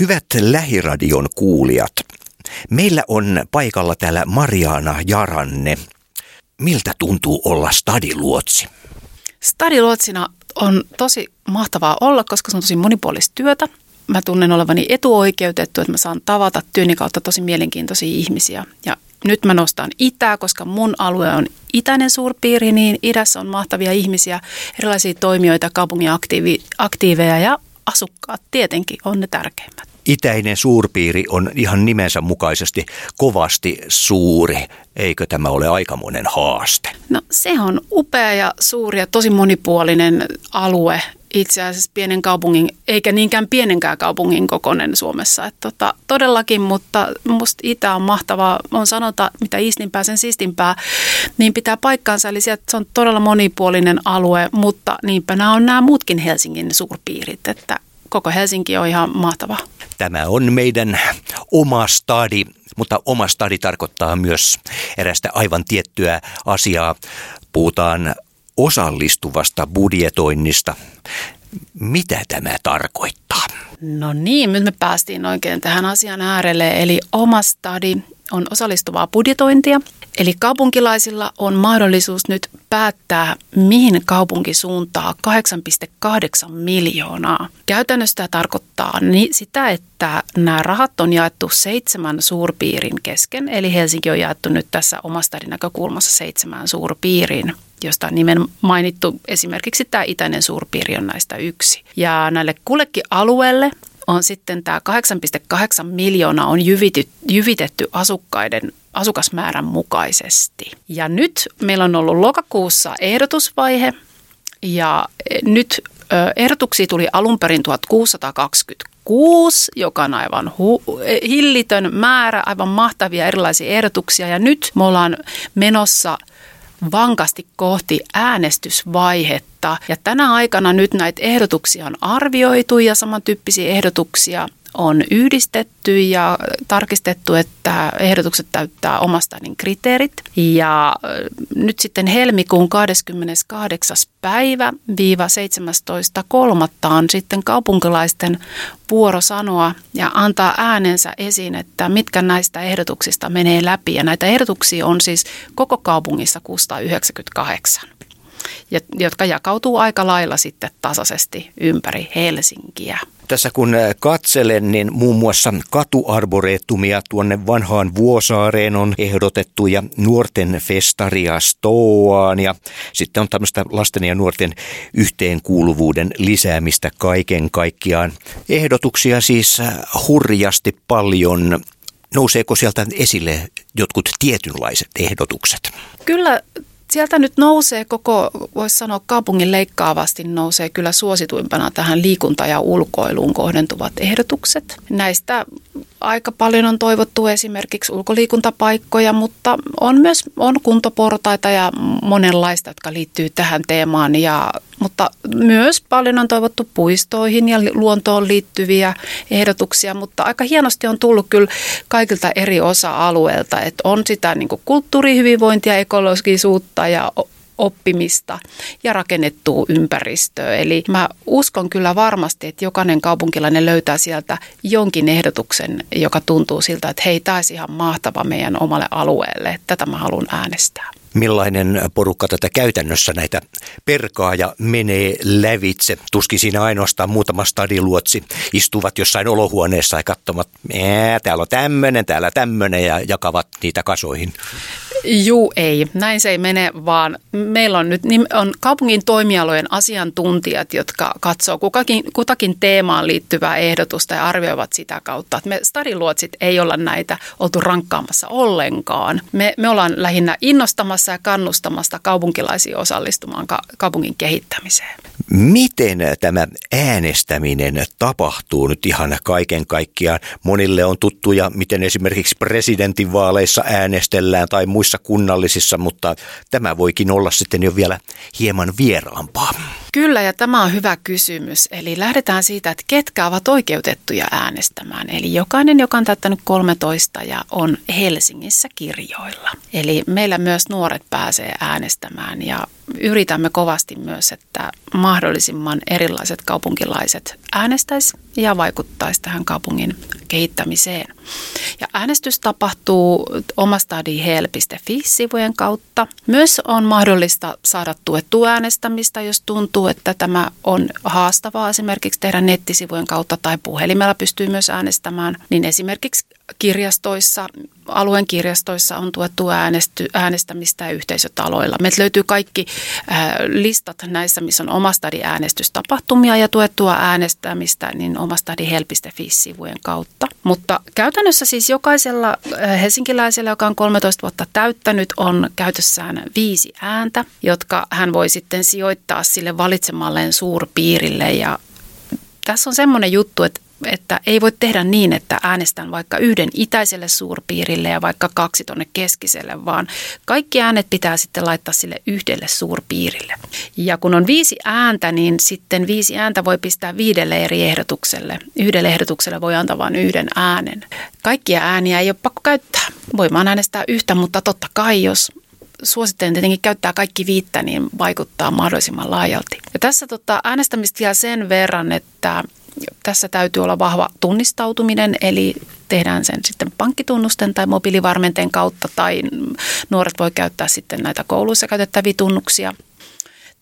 Hyvät lähiradion kuulijat, meillä on paikalla täällä Mariana Jaranne. Miltä tuntuu olla stadiluotsi? Stadiluotsina on tosi mahtavaa olla, koska se on tosi monipuolista työtä. Mä tunnen olevani etuoikeutettu, että mä saan tavata työni kautta tosi mielenkiintoisia ihmisiä. Ja nyt mä nostan itää, koska mun alue on itäinen suurpiiri, niin idässä on mahtavia ihmisiä, erilaisia toimijoita, kaupungin aktiiveja ja asukkaat tietenkin on ne tärkeimmät. Itäinen suurpiiri on ihan nimensä mukaisesti kovasti suuri. Eikö tämä ole aikamoinen haaste? No se on upea ja suuri ja tosi monipuolinen alue itse asiassa pienen kaupungin, eikä niinkään pienenkään kaupungin kokonen Suomessa. Että tota, todellakin, mutta musta Itä on mahtavaa. On sanota, mitä istimpää, sen sistimpää, niin pitää paikkaansa. Eli sieltä se on todella monipuolinen alue, mutta niinpä nämä on nämä muutkin Helsingin suurpiirit, että koko Helsinki on ihan mahtava. Tämä on meidän oma stadi, mutta oma stadi tarkoittaa myös erästä aivan tiettyä asiaa. Puhutaan osallistuvasta budjetoinnista. Mitä tämä tarkoittaa? No niin, nyt me päästiin oikein tähän asian äärelle. Eli oma stadi on osallistuvaa budjetointia. Eli kaupunkilaisilla on mahdollisuus nyt päättää, mihin kaupunki suuntaa 8,8 miljoonaa. Käytännössä tämä tarkoittaa niin sitä, että nämä rahat on jaettu seitsemän suurpiirin kesken. Eli Helsinki on jaettu nyt tässä omasta näkökulmassa seitsemään suurpiiriin josta on nimen mainittu esimerkiksi tämä itäinen suurpiiri on näistä yksi. Ja näille kullekin alueelle on sitten tämä 8,8 miljoonaa on jyvity, jyvitetty asukkaiden asukasmäärän mukaisesti. Ja nyt meillä on ollut lokakuussa ehdotusvaihe ja e, nyt ehdotuksia tuli alun perin 1626, joka on aivan hu- e, hillitön määrä, aivan mahtavia erilaisia ehdotuksia. Ja nyt me ollaan menossa vankasti kohti äänestysvaihetta. Ja tänä aikana nyt näitä ehdotuksia on arvioitu ja samantyyppisiä ehdotuksia on yhdistetty ja tarkistettu, että ehdotukset täyttää omasta niin kriteerit. Ja nyt sitten helmikuun 28. päivä viiva 17.3. on sitten kaupunkilaisten vuoro sanoa ja antaa äänensä esiin, että mitkä näistä ehdotuksista menee läpi. Ja näitä ehdotuksia on siis koko kaupungissa 698 jotka jakautuu aika lailla sitten tasaisesti ympäri Helsinkiä. Tässä kun äh, katselen, niin muun muassa katuarboreetumia tuonne vanhaan Vuosaareen on ehdotettu ja nuorten festaria Stoaan ja sitten on tämmöistä lasten ja nuorten yhteenkuuluvuuden lisäämistä kaiken kaikkiaan. Ehdotuksia siis äh, hurjasti paljon. Nouseeko sieltä esille jotkut tietynlaiset ehdotukset? Kyllä sieltä nyt nousee koko, voisi sanoa kaupungin leikkaavasti nousee kyllä suosituimpana tähän liikunta- ja ulkoiluun kohdentuvat ehdotukset. Näistä aika paljon on toivottu esimerkiksi ulkoliikuntapaikkoja, mutta on myös on kuntoportaita ja monenlaista, jotka liittyy tähän teemaan. Ja, mutta myös paljon on toivottu puistoihin ja luontoon liittyviä ehdotuksia, mutta aika hienosti on tullut kyllä kaikilta eri osa-alueilta, että on sitä niin kulttuurihyvinvointia, ekologisuutta ja oppimista ja rakennettua ympäristöä. Eli mä uskon kyllä varmasti, että jokainen kaupunkilainen löytää sieltä jonkin ehdotuksen, joka tuntuu siltä, että hei, olisi ihan mahtava meidän omalle alueelle. Tätä mä haluan äänestää millainen porukka tätä käytännössä näitä perkaa ja menee lävitse. Tuskin siinä ainoastaan muutama stadiluotsi istuvat jossain olohuoneessa ja katsomat, täällä on tämmöinen, täällä tämmöinen ja jakavat niitä kasoihin. Juu, ei. Näin se ei mene, vaan meillä on nyt on kaupungin toimialojen asiantuntijat, jotka katsoo kukakin, kutakin teemaan liittyvää ehdotusta ja arvioivat sitä kautta. Me stadiluotsit ei olla näitä oltu rankkaamassa ollenkaan. Me, me ollaan lähinnä innostamassa ja kannustamasta kaupunkilaisia osallistumaan ka- kaupungin kehittämiseen. Miten tämä äänestäminen tapahtuu nyt ihan kaiken kaikkiaan? Monille on tuttuja, miten esimerkiksi presidentinvaaleissa äänestellään tai muissa kunnallisissa, mutta tämä voikin olla sitten jo vielä hieman vieraampaa. Kyllä, ja tämä on hyvä kysymys. Eli lähdetään siitä, että ketkä ovat oikeutettuja äänestämään. Eli jokainen, joka on täyttänyt 13 ja on Helsingissä kirjoilla. Eli meillä myös nuoret pääsee äänestämään ja yritämme kovasti myös, että mahdollisimman erilaiset kaupunkilaiset äänestäisi ja vaikuttaisi tähän kaupungin kehittämiseen. Ja äänestys tapahtuu omastadihel.fi-sivujen kautta. Myös on mahdollista saada tuettua äänestämistä, jos tuntuu, että tämä on haastavaa esimerkiksi tehdä nettisivujen kautta tai puhelimella pystyy myös äänestämään. Niin esimerkiksi kirjastoissa, alueen kirjastoissa on tuettu äänesty, äänestämistä ja yhteisötaloilla. Meiltä löytyy kaikki äh, listat näissä, missä on omastadi äänestystapahtumia ja tuettua äänestämistä, niin omastadihelp.fi-sivujen kautta. Mutta käytännössä siis jokaisella äh, helsinkiläisellä, joka on 13 vuotta täyttänyt, on käytössään viisi ääntä, jotka hän voi sitten sijoittaa sille valitsemalleen suurpiirille ja tässä on semmoinen juttu, että että ei voi tehdä niin, että äänestän vaikka yhden itäiselle suurpiirille ja vaikka kaksi tuonne keskiselle, vaan kaikki äänet pitää sitten laittaa sille yhdelle suurpiirille. Ja kun on viisi ääntä, niin sitten viisi ääntä voi pistää viidelle eri ehdotukselle. Yhdelle ehdotukselle voi antaa vain yhden äänen. Kaikkia ääniä ei ole pakko käyttää. Voimaan äänestää yhtä, mutta totta kai, jos suosittelen tietenkin käyttää kaikki viittä, niin vaikuttaa mahdollisimman laajalti. Ja tässä tota, äänestämistä vielä sen verran, että tässä täytyy olla vahva tunnistautuminen, eli tehdään sen sitten pankkitunnusten tai mobiilivarmenteen kautta, tai nuoret voi käyttää sitten näitä kouluissa käytettäviä tunnuksia.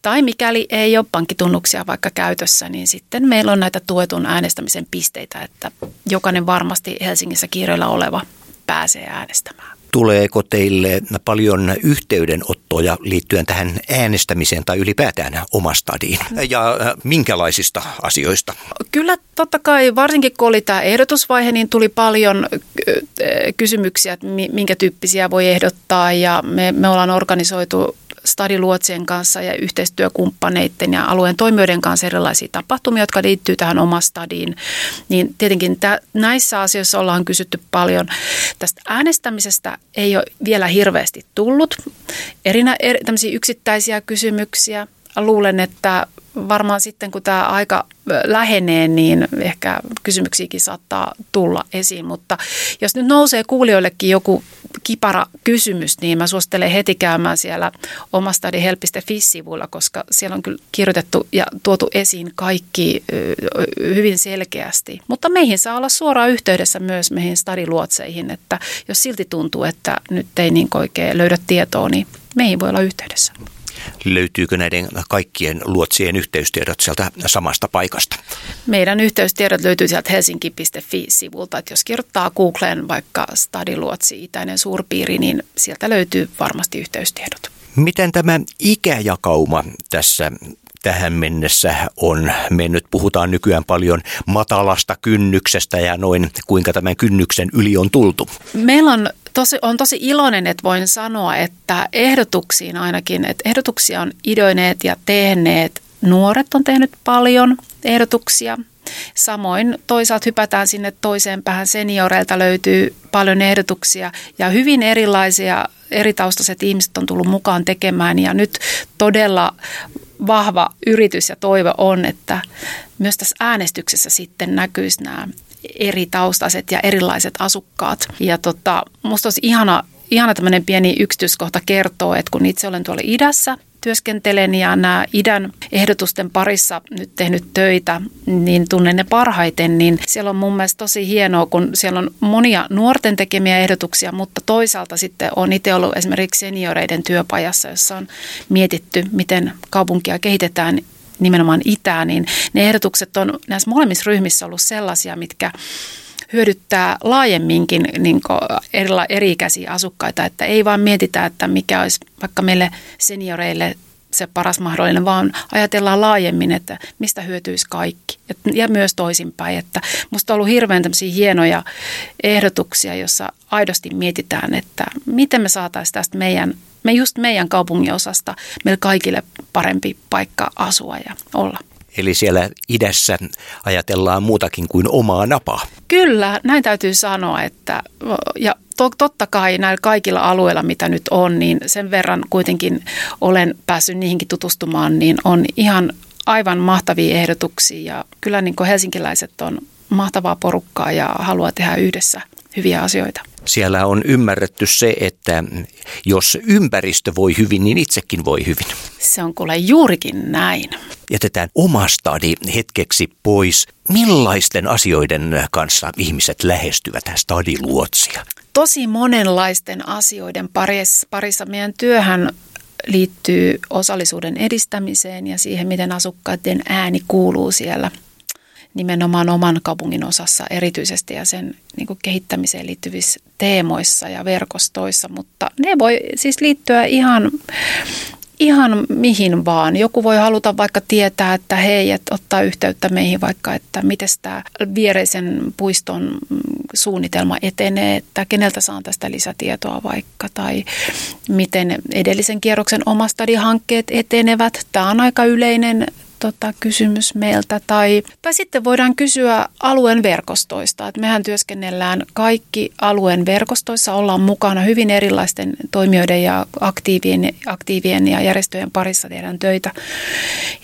Tai mikäli ei ole pankkitunnuksia vaikka käytössä, niin sitten meillä on näitä tuetun äänestämisen pisteitä, että jokainen varmasti Helsingissä kiireellä oleva pääsee äänestämään. Tuleeko teille paljon yhteydenottoja liittyen tähän äänestämiseen tai ylipäätään omastadiin ja äh, minkälaisista asioista? Kyllä totta kai, varsinkin kun oli tämä ehdotusvaihe, niin tuli paljon äh, kysymyksiä, että minkä tyyppisiä voi ehdottaa ja me, me ollaan organisoitu stadiluotsien kanssa ja yhteistyökumppaneiden ja alueen toimijoiden kanssa erilaisia tapahtumia, jotka liittyy tähän omastadiin. Niin tietenkin tä, näissä asioissa ollaan kysytty paljon. Tästä äänestämisestä ei ole vielä hirveästi tullut. Erinä, eri, yksittäisiä kysymyksiä. Luulen, että varmaan sitten kun tämä aika lähenee, niin ehkä kysymyksiäkin saattaa tulla esiin. Mutta jos nyt nousee kuulijoillekin joku kipara kysymys, niin mä suosittelen heti käymään siellä omastadihelp.fi-sivuilla, koska siellä on kyllä kirjoitettu ja tuotu esiin kaikki hyvin selkeästi. Mutta meihin saa olla suoraan yhteydessä myös meihin stadiluotseihin, että jos silti tuntuu, että nyt ei niin oikein löydä tietoa, niin meihin voi olla yhteydessä. Löytyykö näiden kaikkien luotsien yhteystiedot sieltä samasta paikasta? Meidän yhteystiedot löytyy sieltä helsinki.fi-sivulta. Että jos kirjoittaa Googleen vaikka Stadiluotsi itäinen suurpiiri, niin sieltä löytyy varmasti yhteystiedot. Miten tämä ikäjakauma tässä tähän mennessä on mennyt. Puhutaan nykyään paljon matalasta kynnyksestä ja noin, kuinka tämän kynnyksen yli on tultu. Meillä on tosi, on tosi iloinen, että voin sanoa, että ehdotuksiin ainakin, että ehdotuksia on idoineet ja tehneet. Nuoret on tehnyt paljon ehdotuksia. Samoin toisaalta hypätään sinne toiseen päähän senioreilta löytyy paljon ehdotuksia ja hyvin erilaisia eri taustaiset ihmiset on tullut mukaan tekemään ja nyt todella vahva yritys ja toive on, että myös tässä äänestyksessä sitten näkyisi nämä eri taustaiset ja erilaiset asukkaat. Ja tota, musta olisi ihana, ihana tämmöinen pieni yksityiskohta kertoo, että kun itse olen tuolla idässä, työskentelen ja nämä idän ehdotusten parissa nyt tehnyt töitä, niin tunnen ne parhaiten, niin siellä on mun mielestä tosi hienoa, kun siellä on monia nuorten tekemiä ehdotuksia, mutta toisaalta sitten on itse ollut esimerkiksi senioreiden työpajassa, jossa on mietitty, miten kaupunkia kehitetään nimenomaan itään, niin ne ehdotukset on näissä molemmissa ryhmissä ollut sellaisia, mitkä hyödyttää laajemminkin niin eri, eri-ikäisiä asukkaita, että ei vaan mietitä, että mikä olisi vaikka meille senioreille se paras mahdollinen, vaan ajatellaan laajemmin, että mistä hyötyisi kaikki. Ja myös toisinpäin, että musta on ollut hirveän tämmöisiä hienoja ehdotuksia, jossa aidosti mietitään, että miten me saataisiin tästä meidän, me just meidän kaupungin osasta meille kaikille parempi paikka asua ja olla. Eli siellä idässä ajatellaan muutakin kuin omaa napaa. Kyllä, näin täytyy sanoa, että ja to, totta kai näillä kaikilla alueilla, mitä nyt on, niin sen verran kuitenkin olen päässyt niihinkin tutustumaan, niin on ihan aivan mahtavia ehdotuksia ja kyllä niin kuin helsinkiläiset on mahtavaa porukkaa ja haluaa tehdä yhdessä hyviä asioita. Siellä on ymmärretty se, että jos ympäristö voi hyvin, niin itsekin voi hyvin. Se on kuule juurikin näin. Jätetään oma stadi hetkeksi pois. Millaisten asioiden kanssa ihmiset lähestyvät stadiluotsia? Tosi monenlaisten asioiden parissa. parissa. Meidän työhän liittyy osallisuuden edistämiseen ja siihen, miten asukkaiden ääni kuuluu siellä nimenomaan oman kaupungin osassa erityisesti ja sen niin kuin kehittämiseen liittyvissä teemoissa ja verkostoissa, mutta ne voi siis liittyä ihan ihan mihin vaan. Joku voi haluta vaikka tietää, että hei, että ottaa yhteyttä meihin vaikka, että miten tämä viereisen puiston suunnitelma etenee, että keneltä saan tästä lisätietoa vaikka, tai miten edellisen kierroksen omastadi-hankkeet etenevät. Tämä on aika yleinen tota, kysymys meiltä. Tai, tai sitten voidaan kysyä alueen verkostoista. Et mehän työskennellään kaikki alueen verkostoissa, ollaan mukana hyvin erilaisten toimijoiden ja aktiivien, aktiivien ja järjestöjen parissa tehdään töitä.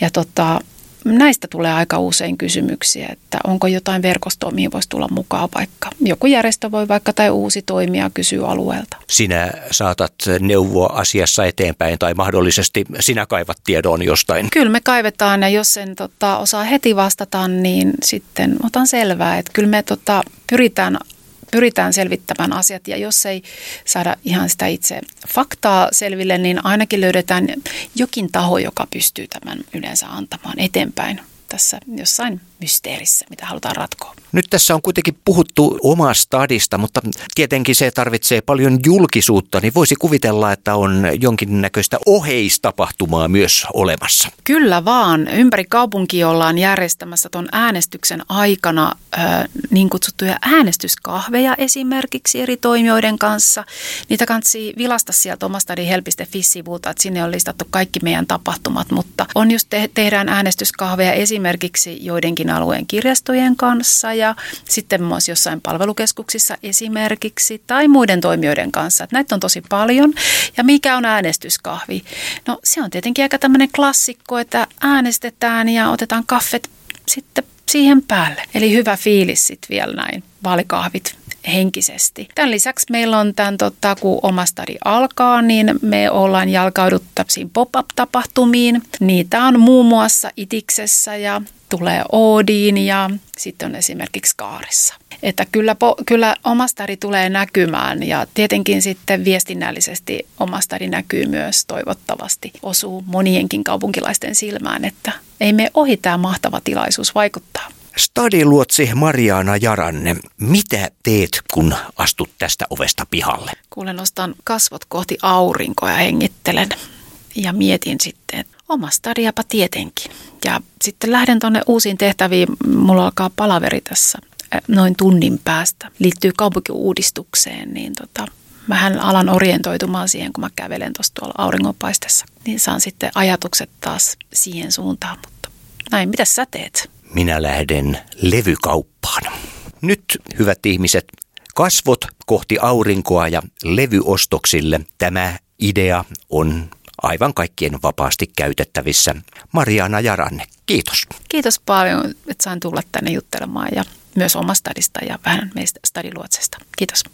Ja tota, näistä tulee aika usein kysymyksiä, että onko jotain verkostoa, mihin voisi tulla mukaan vaikka. Joku järjestö voi vaikka tai uusi toimija kysyä alueelta. Sinä saatat neuvoa asiassa eteenpäin tai mahdollisesti sinä kaivat tiedon jostain. Kyllä me kaivetaan ja jos sen tota, osaa heti vastata, niin sitten otan selvää. Että kyllä me tota, pyritään pyritään selvittämään asiat ja jos ei saada ihan sitä itse faktaa selville, niin ainakin löydetään jokin taho, joka pystyy tämän yleensä antamaan eteenpäin tässä jossain mysteerissä, mitä halutaan ratkoa. Nyt tässä on kuitenkin puhuttu omasta stadista, mutta tietenkin se tarvitsee paljon julkisuutta, niin voisi kuvitella, että on jonkinnäköistä oheistapahtumaa myös olemassa. Kyllä vaan. Ympäri kaupunki ollaan järjestämässä tuon äänestyksen aikana äh, niin kutsuttuja äänestyskahveja esimerkiksi eri toimijoiden kanssa. Niitä kansi vilasta sieltä omastadi helpiste.fi-sivulta, että sinne on listattu kaikki meidän tapahtumat, mutta on just te- tehdään äänestyskahveja esimerkiksi joidenkin alueen kirjastojen kanssa ja sitten myös jossain palvelukeskuksissa esimerkiksi tai muiden toimijoiden kanssa. Että näitä on tosi paljon. Ja mikä on äänestyskahvi? No se on tietenkin aika tämmöinen klassikko, että äänestetään ja otetaan kaffet sitten siihen päälle. Eli hyvä fiilis sitten vielä näin, vaalikahvit henkisesti. Tämän lisäksi meillä on tämän, tota, kun oma stadi alkaa, niin me ollaan jalkauduttu pop-up-tapahtumiin. Niitä on muun muassa Itiksessä ja tulee Oodiin ja sitten on esimerkiksi Kaarissa. Että kyllä, kyllä omastari tulee näkymään ja tietenkin sitten viestinnällisesti omastari näkyy myös toivottavasti. Osuu monienkin kaupunkilaisten silmään, että ei me ohi tämä mahtava tilaisuus vaikuttaa. Stadiluotsi Mariana Jaranne, mitä teet, kun astut tästä ovesta pihalle? Kuulen, nostan kasvot kohti aurinkoa ja hengittelen ja mietin sitten, että oma stadiapa tietenkin. Ja sitten lähden tuonne uusiin tehtäviin. Mulla alkaa palaveri tässä noin tunnin päästä. Liittyy kaupunkiuudistukseen, niin tota, mähän alan orientoitumaan siihen, kun mä kävelen tuossa tuolla auringonpaistessa. Niin saan sitten ajatukset taas siihen suuntaan, mutta näin, mitä sä teet? Minä lähden levykauppaan. Nyt, hyvät ihmiset, kasvot kohti aurinkoa ja levyostoksille. Tämä idea on aivan kaikkien vapaasti käytettävissä. Mariana Jaranne, kiitos. Kiitos paljon, että sain tulla tänne juttelemaan ja myös omasta stadista ja vähän meistä stadiluotsesta. Kiitos.